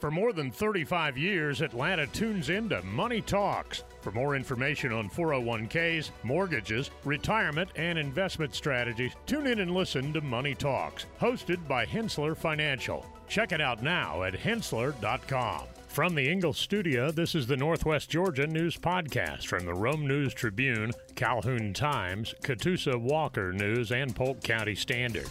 For more than 35 years, Atlanta tunes into Money Talks. For more information on 401ks, mortgages, retirement, and investment strategies, tune in and listen to Money Talks, hosted by Henssler Financial. Check it out now at henssler.com. From the Ingles studio, this is the Northwest Georgia News Podcast from the Rome News Tribune, Calhoun Times, Catoosa Walker News, and Polk County Standard.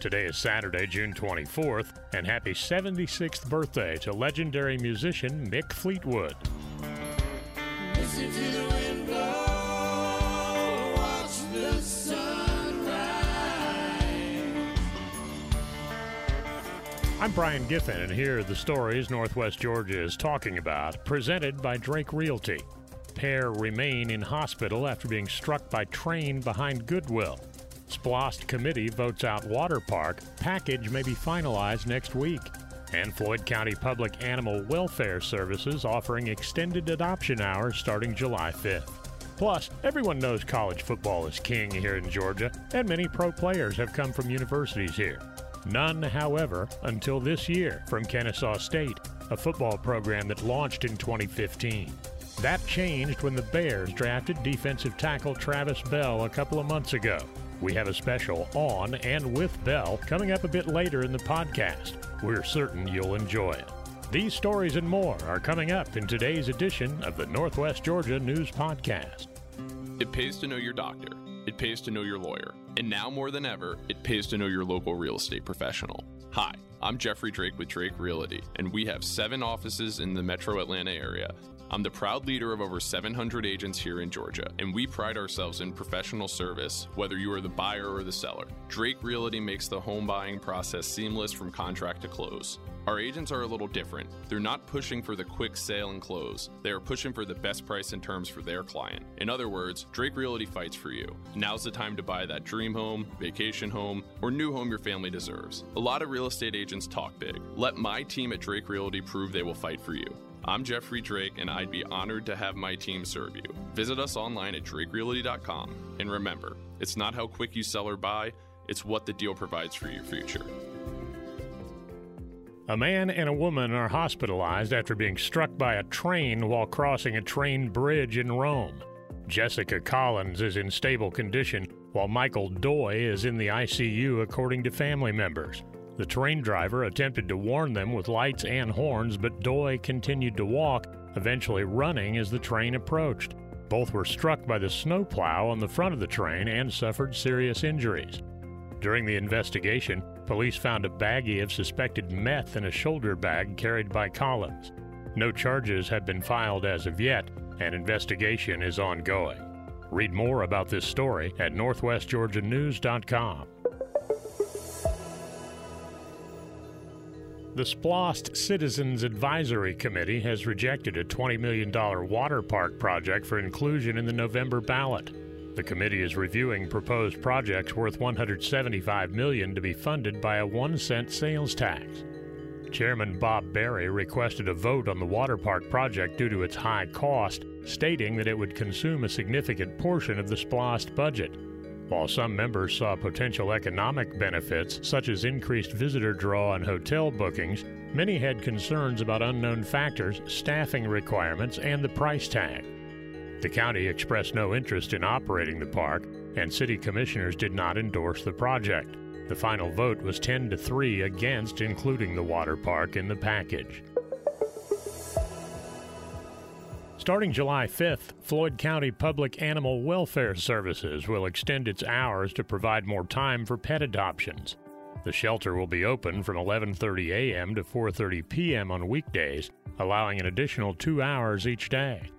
Today is Saturday, June 24th, and happy 76th birthday to legendary musician Mick Fleetwood. I'm Brian Giffin, and here are the stories Northwest Georgia is talking about, presented by Drake Realty. Pair remain in hospital after being struck by train behind Goodwill. Splost committee votes out water park. Package may be finalized next week. And Floyd County Public Animal Welfare Services offering extended adoption hours starting July 5th. Plus, everyone knows college football is king here in Georgia, and many pro players have come from universities here. None, however, until this year from Kennesaw State, a football program that launched in 2015. That changed when the Bears drafted defensive tackle Travis Bell a couple of months ago. We have a special on and with Bell coming up a bit later in the podcast. We're certain you'll enjoy it. These stories and more are coming up in today's edition of the Northwest Georgia News Podcast. It pays to know your doctor. It pays to know your lawyer. And now more than ever, it pays to know your local real estate professional. Hi, I'm Jeffrey Drake with Drake Realty, and we have seven offices in the metro Atlanta area I'm the proud leader of over 700 agents here in Georgia, and we pride ourselves in professional service, whether you are the buyer or the seller. Drake Realty makes the home buying process seamless from contract to close. Our agents are a little different. They're not pushing for the quick sale and close. They are pushing for the best price and terms for their client. In other words, Drake Realty fights for you. Now's the time to buy that dream home, vacation home, or new home your family deserves. A lot of real estate agents talk big. Let my team at Drake Realty prove they will fight for you. I'm Jeffrey Drake, and I'd be honored to have my team serve you. Visit us online at drakerealty.com. And remember, it's not how quick you sell or buy, it's what the deal provides for your future. A man and a woman are hospitalized after being struck by a train while crossing a train bridge in Rome. Jessica Collins is in stable condition, while Michael Doi is in the ICU, according to family members. The train driver attempted to warn them with lights and horns, but Doi continued to walk, eventually running as the train approached. Both were struck by the snowplow on the front of the train and suffered serious injuries. During the investigation, police found a baggie of suspected meth in a shoulder bag carried by Collins. No charges have been filed as of yet, and investigation is ongoing. Read more about this story at northwestgeorgianews.com. The Splost Citizens Advisory Committee has rejected a $20 million water park project for inclusion in the November ballot. The committee is reviewing proposed projects worth 175 million to be funded by a 1 cent sales tax. Chairman Bob Berry requested a vote on the water park project due to its high cost, stating that it would consume a significant portion of the Splost budget. While some members saw potential economic benefits, such as increased visitor draw and hotel bookings, many had concerns about unknown factors, staffing requirements, and the price tag. The county expressed no interest in operating the park, and city commissioners did not endorse the project. The final vote was 10 to 3 against including the water park in the package. Starting July 5th, Floyd County Public Animal Welfare Services will extend its hours to provide more time for pet adoptions. The shelter will be open from 11:30 a.m. to 4:30 p.m. on weekdays, allowing an additional 2 hours each day.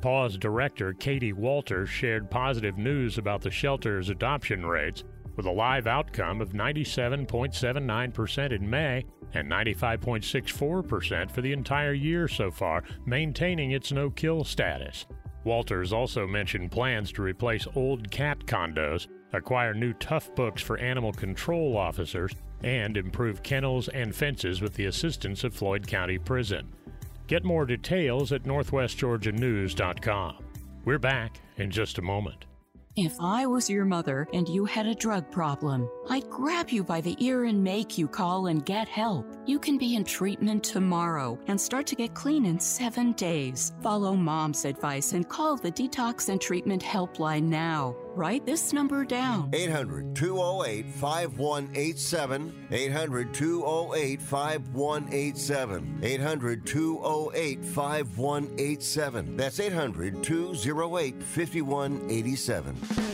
PAWS director Katie Walter shared positive news about the shelter's adoption rates with a live outcome of 97.79% in May and 95.64% for the entire year so far, maintaining its no kill status. Walters also mentioned plans to replace old cat condos, acquire new tough books for animal control officers, and improve kennels and fences with the assistance of Floyd County Prison. Get more details at northwestgeorgianews.com. We're back in just a moment. If I was your mother and you had a drug problem, I'd grab you by the ear and make you call and get help. You can be in treatment tomorrow and start to get clean in seven days. Follow mom's advice and call the Detox and Treatment Helpline now. Write this number down 800 208 5187. 800 208 5187. 800 208 5187. That's 800 208 5187.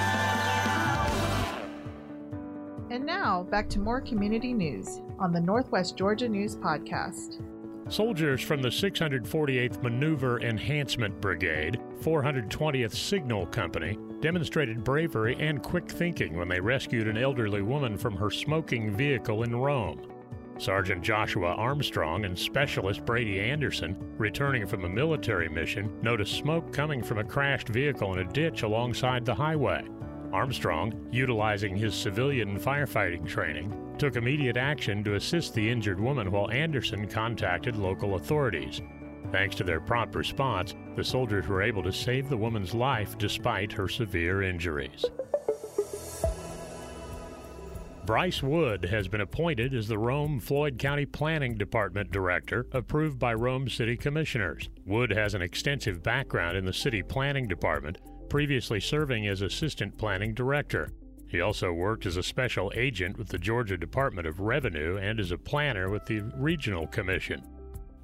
And now, back to more community news on the Northwest Georgia News Podcast. Soldiers from the 648th Maneuver Enhancement Brigade, 420th Signal Company, demonstrated bravery and quick thinking when they rescued an elderly woman from her smoking vehicle in Rome. Sergeant Joshua Armstrong and Specialist Brady Anderson, returning from a military mission, noticed smoke coming from a crashed vehicle in a ditch alongside the highway. Armstrong, utilizing his civilian firefighting training, took immediate action to assist the injured woman while Anderson contacted local authorities. Thanks to their prompt response, the soldiers were able to save the woman's life despite her severe injuries. Bryce Wood has been appointed as the Rome Floyd County Planning Department Director, approved by Rome City Commissioners. Wood has an extensive background in the City Planning Department, previously serving as Assistant Planning Director. He also worked as a special agent with the Georgia Department of Revenue and as a planner with the Regional Commission.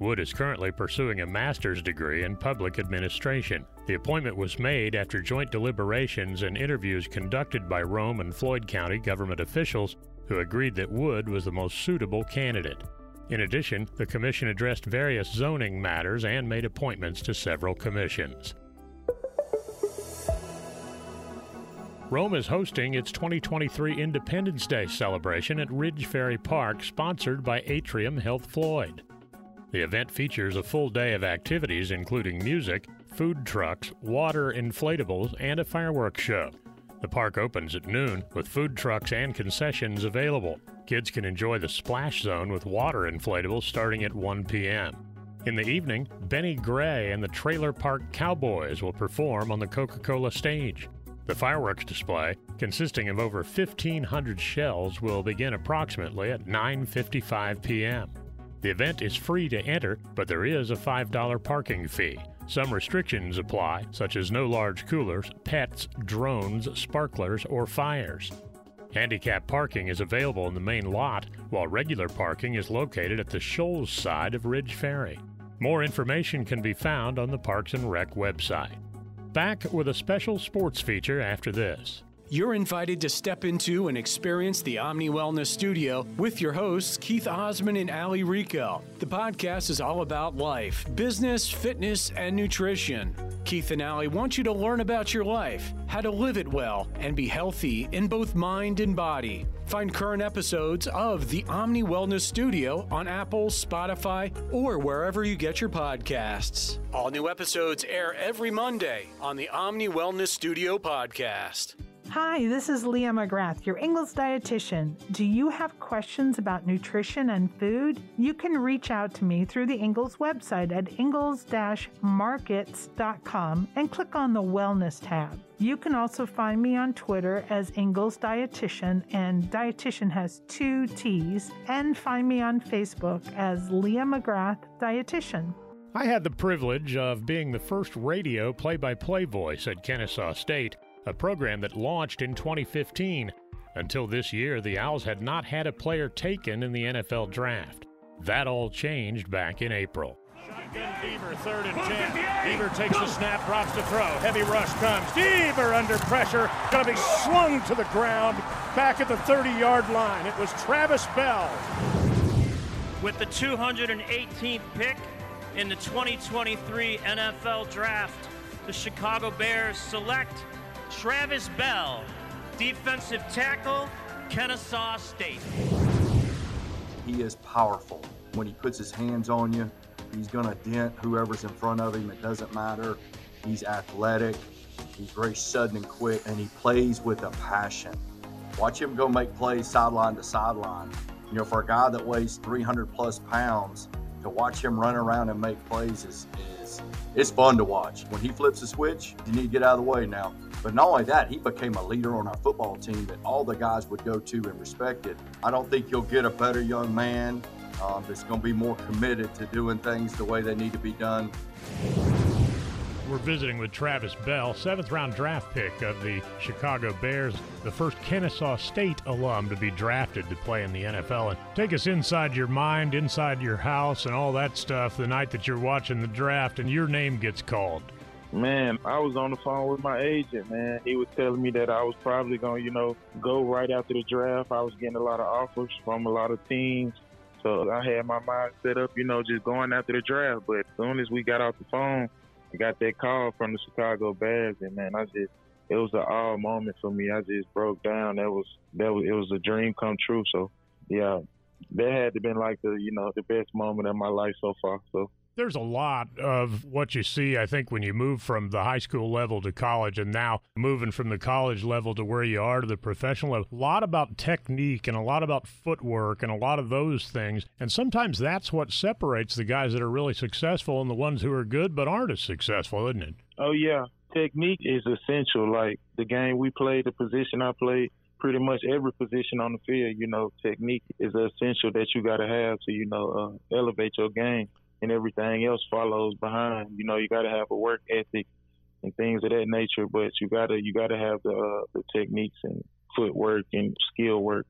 Wood is currently pursuing a master's degree in public administration. The appointment was made after joint deliberations and interviews conducted by Rome and Floyd County government officials who agreed that Wood was the most suitable candidate. In addition, the commission addressed various zoning matters and made appointments to several commissions. Rome is hosting its 2023 Independence Day celebration at Ridge Ferry Park, sponsored by Atrium Health Floyd. The event features a full day of activities including music, food trucks, water inflatables, and a fireworks show. The park opens at noon with food trucks and concessions available. Kids can enjoy the splash zone with water inflatables starting at 1 p.m. In the evening, Benny Gray and the Trailer Park Cowboys will perform on the Coca Cola stage. The fireworks display, consisting of over 1,500 shells, will begin approximately at 9:55 p.m. The event is free to enter, but there is a $5 parking fee. Some restrictions apply, such as no large coolers, pets, drones, sparklers, or fires. Handicap parking is available in the main lot, while regular parking is located at the Shoals side of Ridge Ferry. More information can be found on the Parks and Rec website. Back with a special sports feature after this. You're invited to step into and experience the Omni Wellness Studio with your hosts, Keith Osman and Ali Rico. The podcast is all about life, business, fitness, and nutrition. Keith and Ali want you to learn about your life, how to live it well, and be healthy in both mind and body. Find current episodes of the Omni Wellness Studio on Apple, Spotify, or wherever you get your podcasts. All new episodes air every Monday on the Omni Wellness Studio podcast. Hi, this is Leah McGrath, your Ingles dietitian. Do you have questions about nutrition and food? You can reach out to me through the Ingles website at ingles-markets.com and click on the Wellness tab. You can also find me on Twitter as Ingles Dietitian, and Dietitian has two T's, and find me on Facebook as Leah McGrath Dietitian. I had the privilege of being the first radio play by play voice at Kennesaw State, a program that launched in 2015. Until this year, the Owls had not had a player taken in the NFL draft. That all changed back in April. Shotgun Deaver, third and ten. Deaver takes the snap, drops the throw. Heavy rush comes. Deaver under pressure, going to be swung to the ground back at the 30-yard line. It was Travis Bell. With the 218th pick in the 2023 NFL Draft, the Chicago Bears select Travis Bell, defensive tackle, Kennesaw State. He is powerful. When he puts his hands on you, he's going to dent whoever's in front of him. It doesn't matter. He's athletic. He's very sudden and quick, and he plays with a passion. Watch him go make plays sideline to sideline. You know, for a guy that weighs 300 plus pounds, to watch him run around and make plays is, is it's fun to watch. When he flips a switch, you need to get out of the way now. But not only that, he became a leader on our football team that all the guys would go to and respect it. I don't think you'll get a better young man um, that's going to be more committed to doing things the way they need to be done. We're visiting with Travis Bell, seventh round draft pick of the Chicago Bears, the first Kennesaw State alum to be drafted to play in the NFL. And take us inside your mind, inside your house, and all that stuff the night that you're watching the draft and your name gets called. Man, I was on the phone with my agent, man. He was telling me that I was probably going to, you know, go right after the draft. I was getting a lot of offers from a lot of teams. So I had my mind set up, you know, just going after the draft. But as soon as we got off the phone, got that call from the Chicago Bears, and man, I just it was an odd moment for me. I just broke down. That was that was it was a dream come true. So yeah, that had to been like the you know the best moment of my life so far. So there's a lot of what you see, I think, when you move from the high school level to college and now moving from the college level to where you are to the professional level. A lot about technique and a lot about footwork and a lot of those things. And sometimes that's what separates the guys that are really successful and the ones who are good but aren't as successful, isn't it? Oh, yeah. Technique is essential. Like the game we played, the position I played, pretty much every position on the field, you know, technique is essential that you got to have to, you know, uh, elevate your game and everything else follows behind. You know, you got to have a work ethic and things of that nature, but you gotta you gotta have the uh, the techniques and footwork and skill work.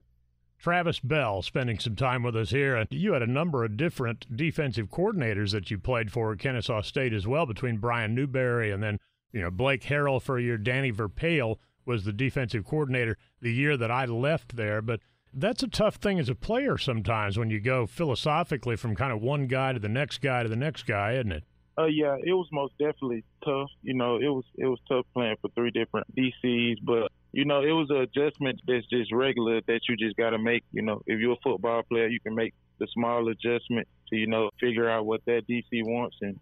Travis Bell spending some time with us here. You had a number of different defensive coordinators that you played for at Kennesaw State as well, between Brian Newberry and then, you know, Blake Harrell for your Danny Verpaele was the defensive coordinator the year that I left there. But that's a tough thing as a player sometimes when you go philosophically from kind of one guy to the next guy to the next guy, isn't it? Uh, yeah, it was most definitely tough. You know, it was it was tough playing for three different DCs, but you know, it was an adjustment that's just regular that you just got to make. You know, if you're a football player, you can make the small adjustment to you know figure out what that DC wants and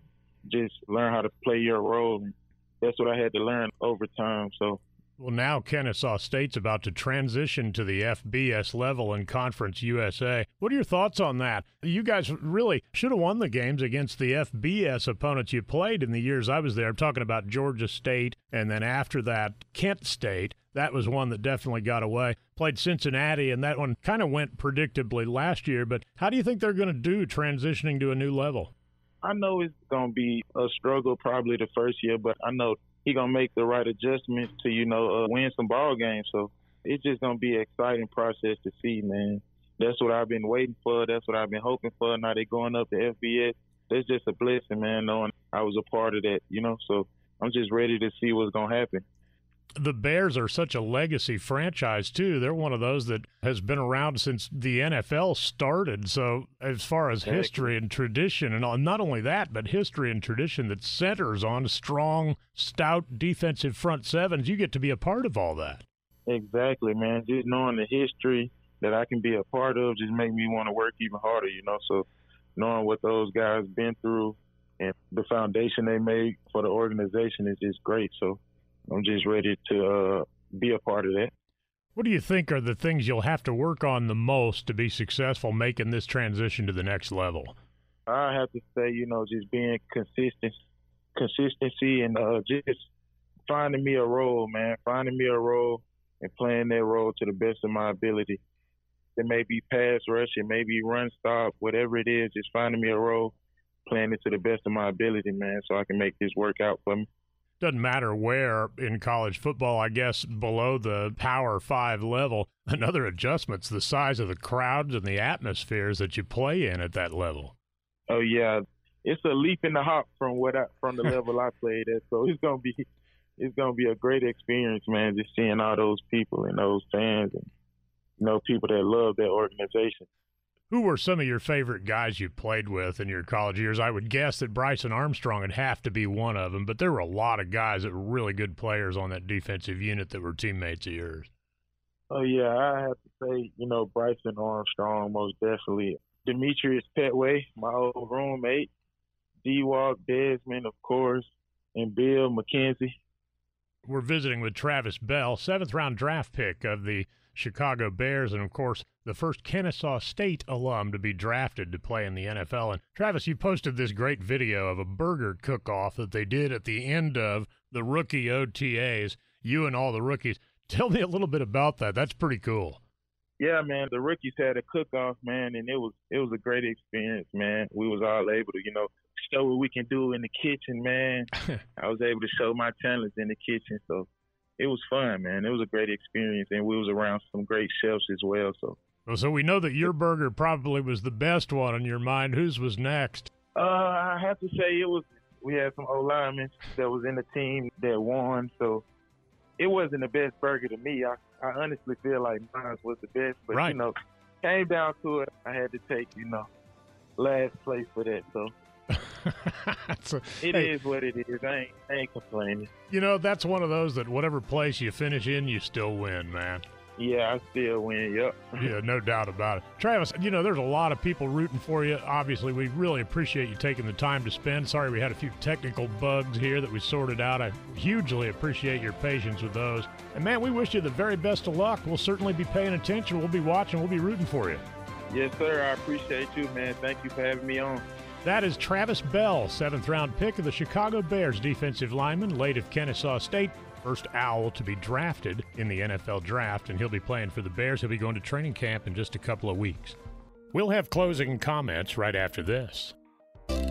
just learn how to play your role. And that's what I had to learn over time. So well, now Kennesaw State's about to transition to the FBS level in Conference USA. What are your thoughts on that? You guys really should have won the games against the FBS opponents you played in the years I was there. I'm talking about Georgia State, and then after that, Kent State. That was one that definitely got away. Played Cincinnati, and that one kind of went predictably last year. But how do you think they're going to do transitioning to a new level? I know it's going to be a struggle probably the first year, but I know he gonna make the right adjustments to you know uh, win some ball games. So it's just gonna be an exciting process to see, man. That's what I've been waiting for. That's what I've been hoping for. Now they're going up to FBS. That's just a blessing, man. Knowing I was a part of that, you know. So I'm just ready to see what's gonna happen the Bears are such a legacy franchise too. They're one of those that has been around since the NFL started. So as far as history and tradition and not only that, but history and tradition that centers on strong, stout defensive front sevens, you get to be a part of all that. Exactly, man. Just knowing the history that I can be a part of just make me want to work even harder, you know. So knowing what those guys been through and the foundation they made for the organization is just great. So I'm just ready to uh, be a part of that. What do you think are the things you'll have to work on the most to be successful making this transition to the next level? I have to say, you know, just being consistent, consistency, and uh, just finding me a role, man. Finding me a role and playing that role to the best of my ability. It may be pass rush, it may be run stop, whatever it is. Just finding me a role, playing it to the best of my ability, man, so I can make this work out for me. Doesn't matter where in college football, I guess below the Power Five level, another adjustment's the size of the crowds and the atmospheres that you play in at that level. Oh yeah, it's a leap in the hop from what I, from the level I played at. So it's gonna be it's gonna be a great experience, man. Just seeing all those people and those fans and you know people that love that organization. Who were some of your favorite guys you played with in your college years? I would guess that Bryson Armstrong would have to be one of them, but there were a lot of guys that were really good players on that defensive unit that were teammates of yours. Oh yeah, I have to say, you know, Bryson Armstrong most definitely. Demetrius Petway, my old roommate, D Walk Desmond, of course, and Bill McKenzie. We're visiting with Travis Bell, seventh round draft pick of the Chicago Bears, and of course, the first Kennesaw State alum to be drafted to play in the NFL. And Travis, you posted this great video of a burger cook off that they did at the end of the rookie OTAs, you and all the rookies. Tell me a little bit about that. That's pretty cool. Yeah, man. The rookies had a cook off, man, and it was it was a great experience, man. We was all able to, you know, show what we can do in the kitchen, man. I was able to show my talents in the kitchen, so it was fun, man. It was a great experience, and we was around some great chefs as well. So, well, so we know that your burger probably was the best one in your mind. Whose was next? Uh, I have to say it was. We had some O linemen that was in the team that won, so it wasn't the best burger to me. I, I honestly feel like mine was the best, but right. you know, came down to it. I had to take, you know, last place for that. So so, it hey, is what it is. I ain't, I ain't complaining. You know, that's one of those that whatever place you finish in, you still win, man. Yeah, I still win. Yep. yeah, no doubt about it. Travis, you know, there's a lot of people rooting for you. Obviously, we really appreciate you taking the time to spend. Sorry we had a few technical bugs here that we sorted out. I hugely appreciate your patience with those. And man, we wish you the very best of luck. We'll certainly be paying attention. We'll be watching. We'll be rooting for you. Yes, sir. I appreciate you, man. Thank you for having me on. That is Travis Bell, seventh round pick of the Chicago Bears defensive lineman, late of Kennesaw State. First Owl to be drafted in the NFL draft, and he'll be playing for the Bears. He'll be going to training camp in just a couple of weeks. We'll have closing comments right after this.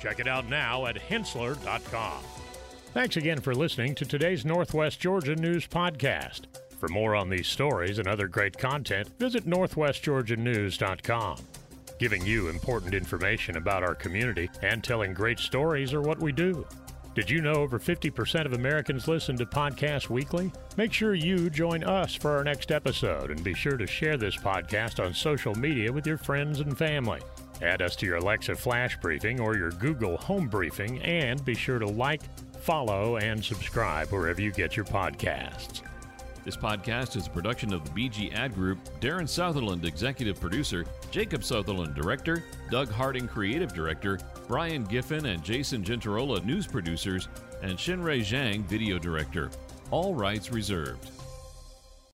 Check it out now at henssler.com. Thanks again for listening to today's Northwest Georgia News Podcast. For more on these stories and other great content, visit northwestgeorgianews.com. Giving you important information about our community and telling great stories are what we do. Did you know over 50% of Americans listen to podcasts weekly? Make sure you join us for our next episode and be sure to share this podcast on social media with your friends and family. Add us to your Alexa Flash Briefing or your Google Home Briefing, and be sure to like, follow, and subscribe wherever you get your podcasts. This podcast is a production of the BG Ad Group, Darren Sutherland, Executive Producer, Jacob Sutherland, Director, Doug Harding, Creative Director, Brian Giffin and Jason Gentarola, News Producers, and Shinrei Zhang, Video Director. All rights reserved.